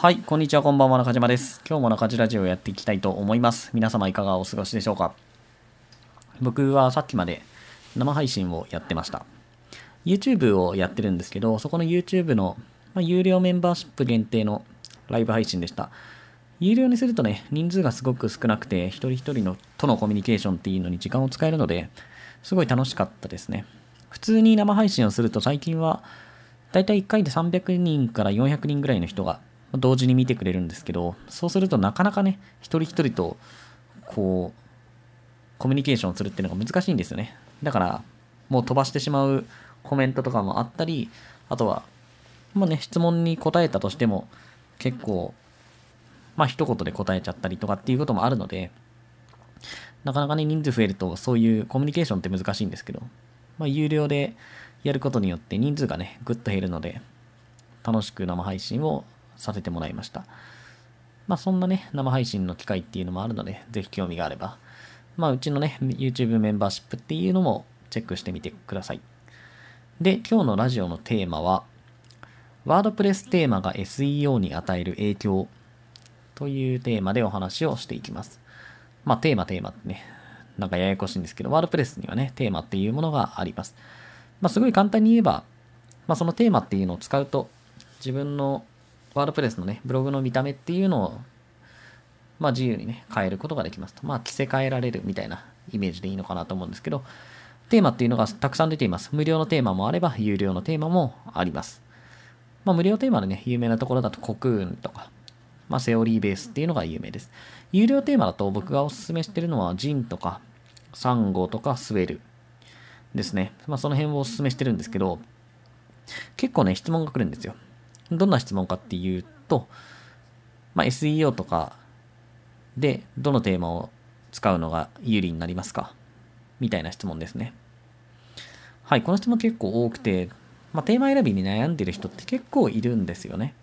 はい、こんにちは、こんばんは、中島です。今日も中島ラジオをやっていきたいと思います。皆様いかがお過ごしでしょうか？僕はさっきまで生配信をやってました。YouTube をやってるんですけど、そこの YouTube の、まあ、有料メンバーシップ限定のライブ配信でした。有料にするとね、人数がすごく少なくて、一人一人のとのコミュニケーションっていうのに時間を使えるので、すごい楽しかったですね。普通に生配信をすると最近は、だいたい1回で300人から400人ぐらいの人が同時に見てくれるんですけど、そうするとなかなかね、一人一人と、こう、コミュニケーションするっていうのが難しいんですよね。だから、もう飛ばしてしまうコメントとかもあったり、あとは、まあね、質問に答えたとしても、結構、まあ一言で答えちゃったりとかっていうこともあるので、なかなかね、人数増えると、そういうコミュニケーションって難しいんですけど、まあ有料でやることによって人数がね、ぐっと減るので、楽しく生配信をさせてもらいました。まあそんなね、生配信の機会っていうのもあるので、ぜひ興味があれば、まあうちのね、YouTube メンバーシップっていうのもチェックしてみてください。で、今日のラジオのテーマは、ワードプレステーマが SEO に与える影響というテーマでお話をしていきます。まあテーマテーマってね、なんかややこしいんですけど、ワードプレスにはね、テーマっていうものがあります。まあすごい簡単に言えば、まあそのテーマっていうのを使うと、自分のワードプレスのね、ブログの見た目っていうのを、まあ自由にね、変えることができますと。まあ着せ替えられるみたいなイメージでいいのかなと思うんですけど、テーマっていうのがたくさん出ています。無料のテーマもあれば、有料のテーマもあります。まあ無料テーマでね、有名なところだとコクーンとか、まあセオリーベースっていうのが有名です。有料テーマだと僕がおすすめしてるのは、ジンとか、サンゴとかスウェルですね。まあその辺をおすすめしてるんですけど、結構ね、質問が来るんですよ。どんな質問かっていうと、まあ、SEO とかでどのテーマを使うのが有利になりますかみたいな質問ですね。はい、この質問結構多くて、まあ、テーマ選びに悩んでる人って結構いるんですよね。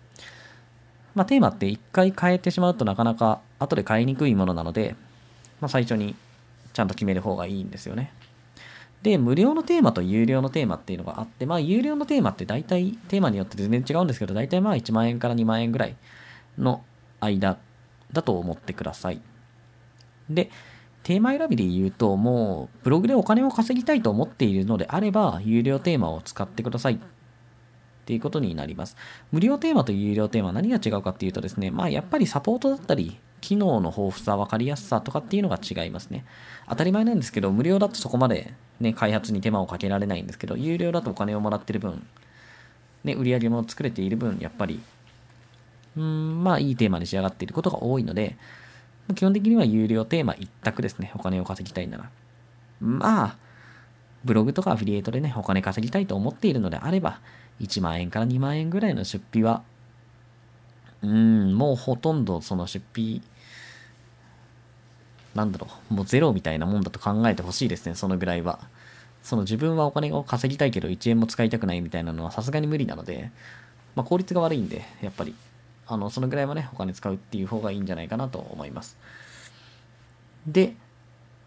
まあ、テーマって一回変えてしまうとなかなか後で変えにくいものなので、まあ、最初にちゃんと決める方がいいんですよね。で、無料のテーマと有料のテーマっていうのがあって、まあ、有料のテーマって大体、テーマによって全然違うんですけど、大体まあ1万円から2万円ぐらいの間だと思ってください。で、テーマ選びで言うと、もう、ブログでお金を稼ぎたいと思っているのであれば、有料テーマを使ってください。っていうことになります。無料テーマと有料テーマ何が違うかっていうとですね、まあやっぱりサポートだったり、機能の豊富さ、分かりやすさとかっていうのが違いますね。当たり前なんですけど、無料だとそこまでね、開発に手間をかけられないんですけど、有料だとお金をもらってる分、ね、売り上げも作れている分、やっぱり、うん、まあいいテーマに仕上がっていることが多いので、基本的には有料テーマ一択ですね。お金を稼ぎたいなら。まあ、ブログとかアフィリエイトでね、お金稼ぎたいと思っているのであれば、1万円から2万円ぐらいの出費は、うん、もうほとんどその出費なんだろう、もうゼロみたいなもんだと考えてほしいですね、そのぐらいは。その自分はお金を稼ぎたいけど1円も使いたくないみたいなのはさすがに無理なので、まあ、効率が悪いんで、やっぱり、あの、そのぐらいはね、お金使うっていう方がいいんじゃないかなと思います。で、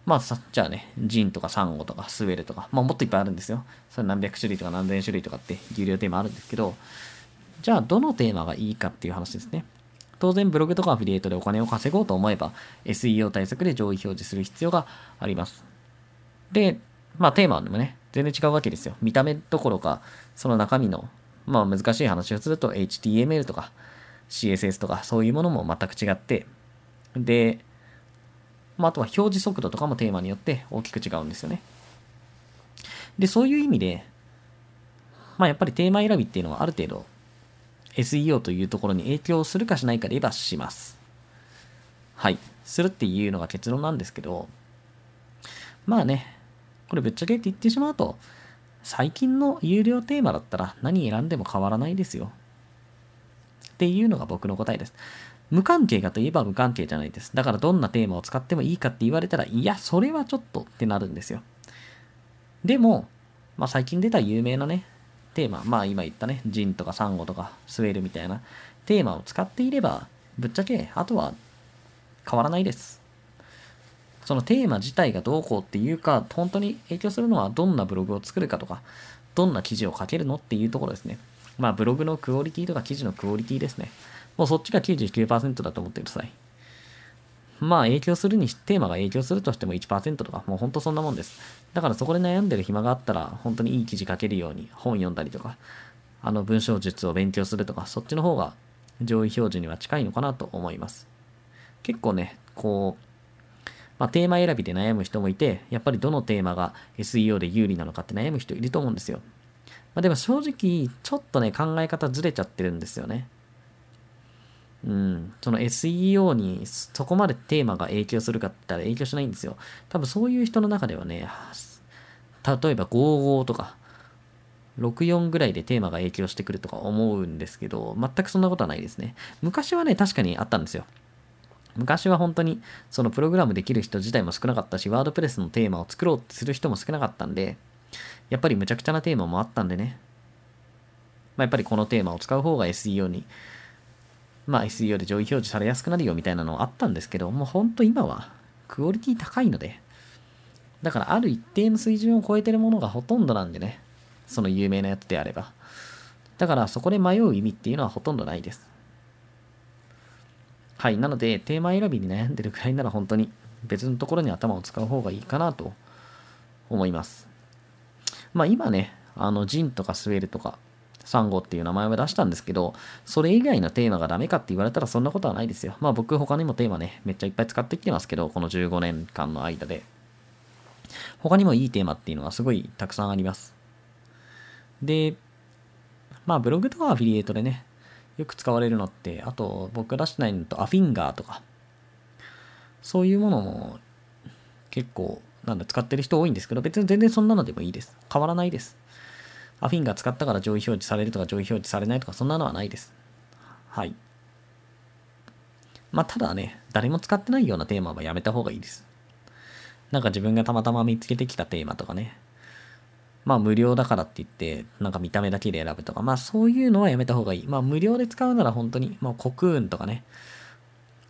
まあさ、じゃあね、ジンとかサンゴとかスウェルとか、まあもっといっぱいあるんですよ。それ何百種類とか何千種類とかって有料テーマあるんですけど、じゃあどのテーマがいいかっていう話ですね。当然ブログとかアフィリエイトでお金を稼ごうと思えば SEO 対策で上位表示する必要があります。で、まあテーマでもね、全然違うわけですよ。見た目どころか、その中身の、まあ難しい話をすると HTML とか CSS とかそういうものも全く違って、で、まああとは表示速度とかもテーマによって大きく違うんですよね。で、そういう意味で、まあやっぱりテーマ選びっていうのはある程度 SEO というところに影響するかしないかで言えばします。はい。するっていうのが結論なんですけど、まあね、これぶっちゃけって言ってしまうと、最近の有料テーマだったら何選んでも変わらないですよ。っていうのが僕の答えです。無関係かといえば無関係じゃないです。だからどんなテーマを使ってもいいかって言われたら、いや、それはちょっとってなるんですよ。でも、まあ最近出た有名なね、テーマ、まあ今言ったね、ジンとかサンゴとかスウェールみたいなテーマを使っていれば、ぶっちゃけ、あとは変わらないです。そのテーマ自体がどうこうっていうか、本当に影響するのはどんなブログを作るかとか、どんな記事を書けるのっていうところですね。まあブログのクオリティとか記事のクオリティですね。もうそっちが99%だと思ってください。まあ影響するに、テーマが影響するとしても1%とか、もうほんとそんなもんです。だからそこで悩んでる暇があったら、本当にいい記事書けるように本読んだりとか、あの文章術を勉強するとか、そっちの方が上位表示には近いのかなと思います。結構ね、こう、まあ、テーマ選びで悩む人もいて、やっぱりどのテーマが SEO で有利なのかって悩む人いると思うんですよ。まあ、でも正直、ちょっとね、考え方ずれちゃってるんですよね。うん、その SEO にそこまでテーマが影響するかって言ったら影響しないんですよ。多分そういう人の中ではね、例えば55とか、64ぐらいでテーマが影響してくるとか思うんですけど、全くそんなことはないですね。昔はね、確かにあったんですよ。昔は本当にそのプログラムできる人自体も少なかったし、ワードプレスのテーマを作ろうってする人も少なかったんで、やっぱりむちゃくちゃなテーマもあったんでね。まあ、やっぱりこのテーマを使う方が SEO にまあ SEO で上位表示されやすくなるよみたいなのあったんですけど、もうほんと今はクオリティ高いので、だからある一定の水準を超えてるものがほとんどなんでね、その有名なやつであれば。だからそこで迷う意味っていうのはほとんどないです。はい。なので、テーマ選びに悩んでるくらいなら本当に別のところに頭を使う方がいいかなと思います。まあ今ね、あの、ジンとかスウェルとか、サンゴっていう名前を出したんですけど、それ以外のテーマがダメかって言われたらそんなことはないですよ。まあ僕他にもテーマね、めっちゃいっぱい使ってきてますけど、この15年間の間で。他にもいいテーマっていうのはすごいたくさんあります。で、まあブログとかアフィリエイトでね、よく使われるのって、あと僕出してないのとアフィンガーとか、そういうものも結構なんだ使ってる人多いんですけど、別に全然そんなのでもいいです。変わらないです。アフィンが使ったから上位表示されるとか上位表示されないとかそんなのはないです。はい。まあ、ただね、誰も使ってないようなテーマはやめた方がいいです。なんか自分がたまたま見つけてきたテーマとかね。まあ無料だからって言って、なんか見た目だけで選ぶとか、まあそういうのはやめた方がいい。まあ無料で使うなら本当に、まあコクーンとかね。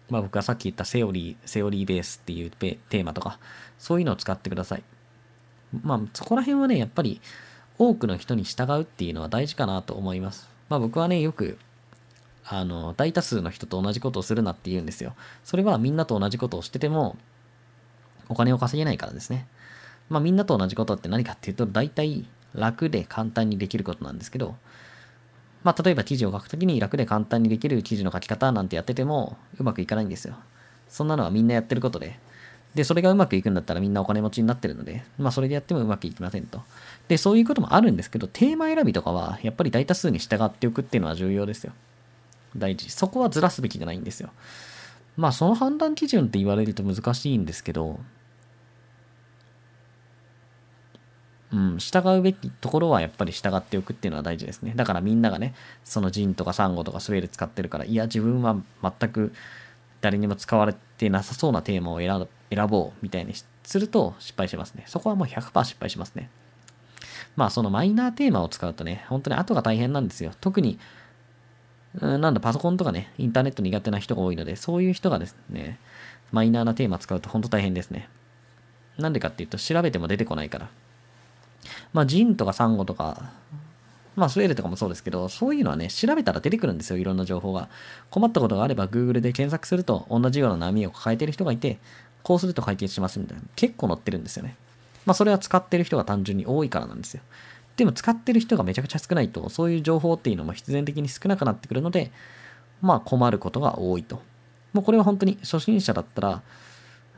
まあ僕がさっき言ったセオリー、セオリーベースっていうテーマとか、そういうのを使ってください。まあそこら辺はね、やっぱり多くの人に従うっていうのは大事かなと思います。まあ僕はね、よく、あの、大多数の人と同じことをするなって言うんですよ。それはみんなと同じことをしてても、お金を稼げないからですね。まあみんなと同じことって何かっていうと、大体楽で簡単にできることなんですけど、まあ例えば記事を書くときに楽で簡単にできる記事の書き方なんてやっててもうまくいかないんですよ。そんなのはみんなやってることで、で、それがうまくいくんだったらみんなお金持ちになってるので、まあそれでやってもうまくいきませんと。で、そういうこともあるんですけど、テーマ選びとかはやっぱり大多数に従っておくっていうのは重要ですよ。大事。そこはずらすべきじゃないんですよ。まあその判断基準って言われると難しいんですけど、うん、従うべきところはやっぱり従っておくっていうのは大事ですね。だからみんながね、そのジンとかサンゴとかスウェール使ってるから、いや、自分は全く誰にも使われてなさそうなテーマを選ぶ選ぼうみたいにすると失敗しますね。そこはもう100%失敗しますね。まあそのマイナーテーマを使うとね、本当に後が大変なんですよ。特に、うんなんだ、パソコンとかね、インターネット苦手な人が多いので、そういう人がですね、マイナーなテーマ使うと本当大変ですね。なんでかっていうと、調べても出てこないから。まあ、ジンとかサンゴとか、まあ、スウェーデとかもそうですけど、そういうのはね、調べたら出てくるんですよ、いろんな情報が。困ったことがあれば、Google で検索すると、同じような波を抱えてる人がいて、こうすると解決しますみたいな。結構載ってるんですよね。まあ、それは使ってる人が単純に多いからなんですよ。でも、使ってる人がめちゃくちゃ少ないと、そういう情報っていうのも必然的に少なくなってくるので、まあ、困ることが多いと。もうこれは本当に初心者だったら、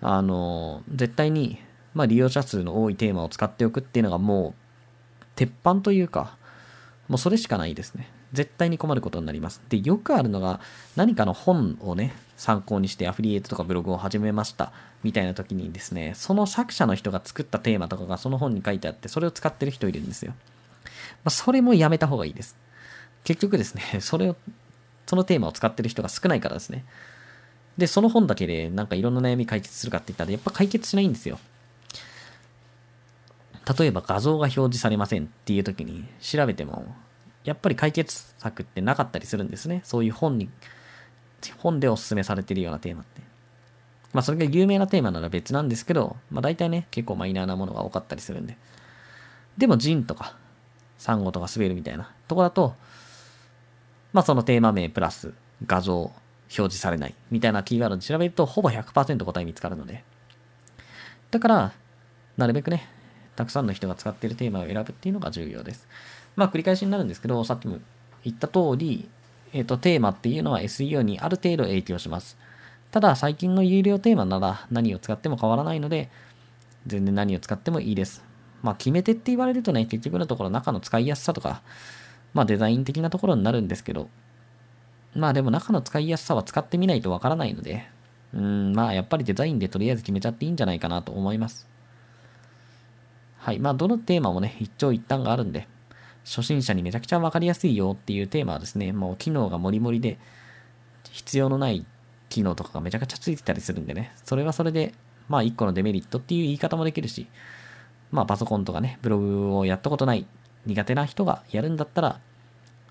あの、絶対に、まあ、利用者数の多いテーマを使っておくっていうのがもう、鉄板というか、もうそれしかないですね。絶対に困ることになります。で、よくあるのが、何かの本をね、参考にしてアフィリエイトとかブログを始めましたみたいな時にですね、その作者の人が作ったテーマとかがその本に書いてあって、それを使ってる人いるんですよ。まあ、それもやめた方がいいです。結局ですね、それを、そのテーマを使ってる人が少ないからですね。で、その本だけでなんかいろんな悩み解決するかって言ったら、やっぱ解決しないんですよ。例えば画像が表示されませんっていう時に調べても、やっぱり解決策ってなかったりするんですね。そういう本に、本でおすすめされてるようなテーマって。まあそれが有名なテーマなら別なんですけど、まあ大体ね、結構マイナーなものが多かったりするんで。でもジンとか、サンゴとかスベルみたいなとこだと、まあそのテーマ名プラス画像表示されないみたいなキーワードで調べるとほぼ100%答え見つかるので。だから、なるべくね、たくさんの人が使っているテーマを選ぶっていうのが重要です。まあ繰り返しになるんですけど、さっきも言った通り、えっ、ー、と、テーマっていうのは SEO にある程度影響します。ただ、最近の有料テーマなら何を使っても変わらないので、全然何を使ってもいいです。まあ、決め手って言われるとね、結局のところ中の使いやすさとか、まあ、デザイン的なところになるんですけど、まあでも中の使いやすさは使ってみないとわからないので、うん、まあやっぱりデザインでとりあえず決めちゃっていいんじゃないかなと思います。はい。まあどのテーマもね、一長一短があるんで、初心者にめちゃくちゃわかりやすいよっていうテーマはですね、もう機能がもりもりで、必要のない機能とかがめちゃくちゃついてたりするんでね、それはそれで、まあ一個のデメリットっていう言い方もできるし、まあパソコンとかね、ブログをやったことない苦手な人がやるんだったら、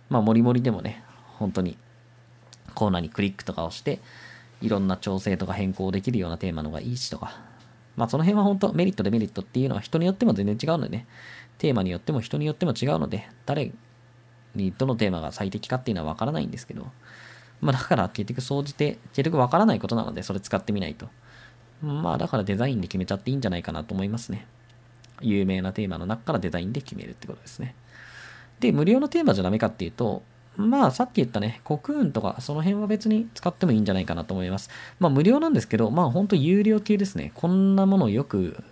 まあもりもりでもね、本当にコーナーにクリックとかをして、いろんな調整とか変更できるようなテーマのがいいしとか、まあその辺は本当メリットデメリットっていうのは人によっても全然違うのでね、テーマによっても人によっても違うので、誰にどのテーマが最適かっていうのはわからないんですけど、まあだから結局総じて、結局わからないことなのでそれ使ってみないと。まあだからデザインで決めちゃっていいんじゃないかなと思いますね。有名なテーマの中からデザインで決めるってことですね。で、無料のテーマじゃダメかっていうと、まあさっき言ったね、コクーンとかその辺は別に使ってもいいんじゃないかなと思います。まあ無料なんですけど、まあほんと有料系ですね。こんなものをよく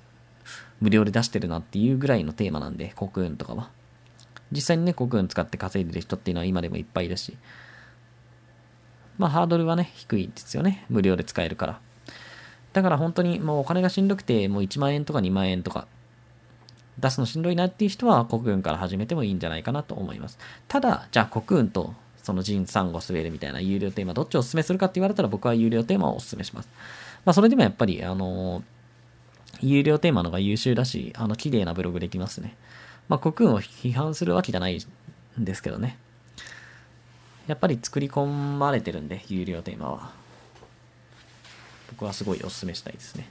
無料で出してるなっていうぐらいのテーマなんで、コクーンとかは。実際にね、コクーン使って稼いでる人っていうのは今でもいっぱいいるし、まあハードルはね、低いですよね。無料で使えるから。だから本当にもうお金がしんどくて、もう1万円とか2万円とか出すのしんどいなっていう人は国運から始めてもいいんじゃないかなと思います。ただ、じゃあ国運とそのジン・サンゴスウェルみたいな有料テーマどっちをお勧めするかって言われたら僕は有料テーマをお勧めします。まあそれでもやっぱり、あの有料テーマのが優秀だし、あの、綺麗なブログできますね。まあ国運を批判するわけじゃないんですけどね。やっぱり作り込まれてるんで、有料テーマは。僕はすごいお勧めしたいですね。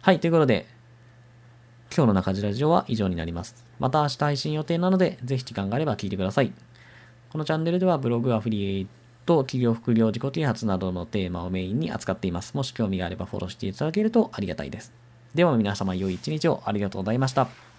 はい、ということで、今日の中地ラジオは以上になります。また明日配信予定なので、ぜひ時間があれば聞いてください。このチャンネルではブログ、アフリエイト、企業副業、自己啓発などのテーマをメインに扱っています。もし興味があればフォローしていただけるとありがたいです。では皆様良い一日をありがとうございました。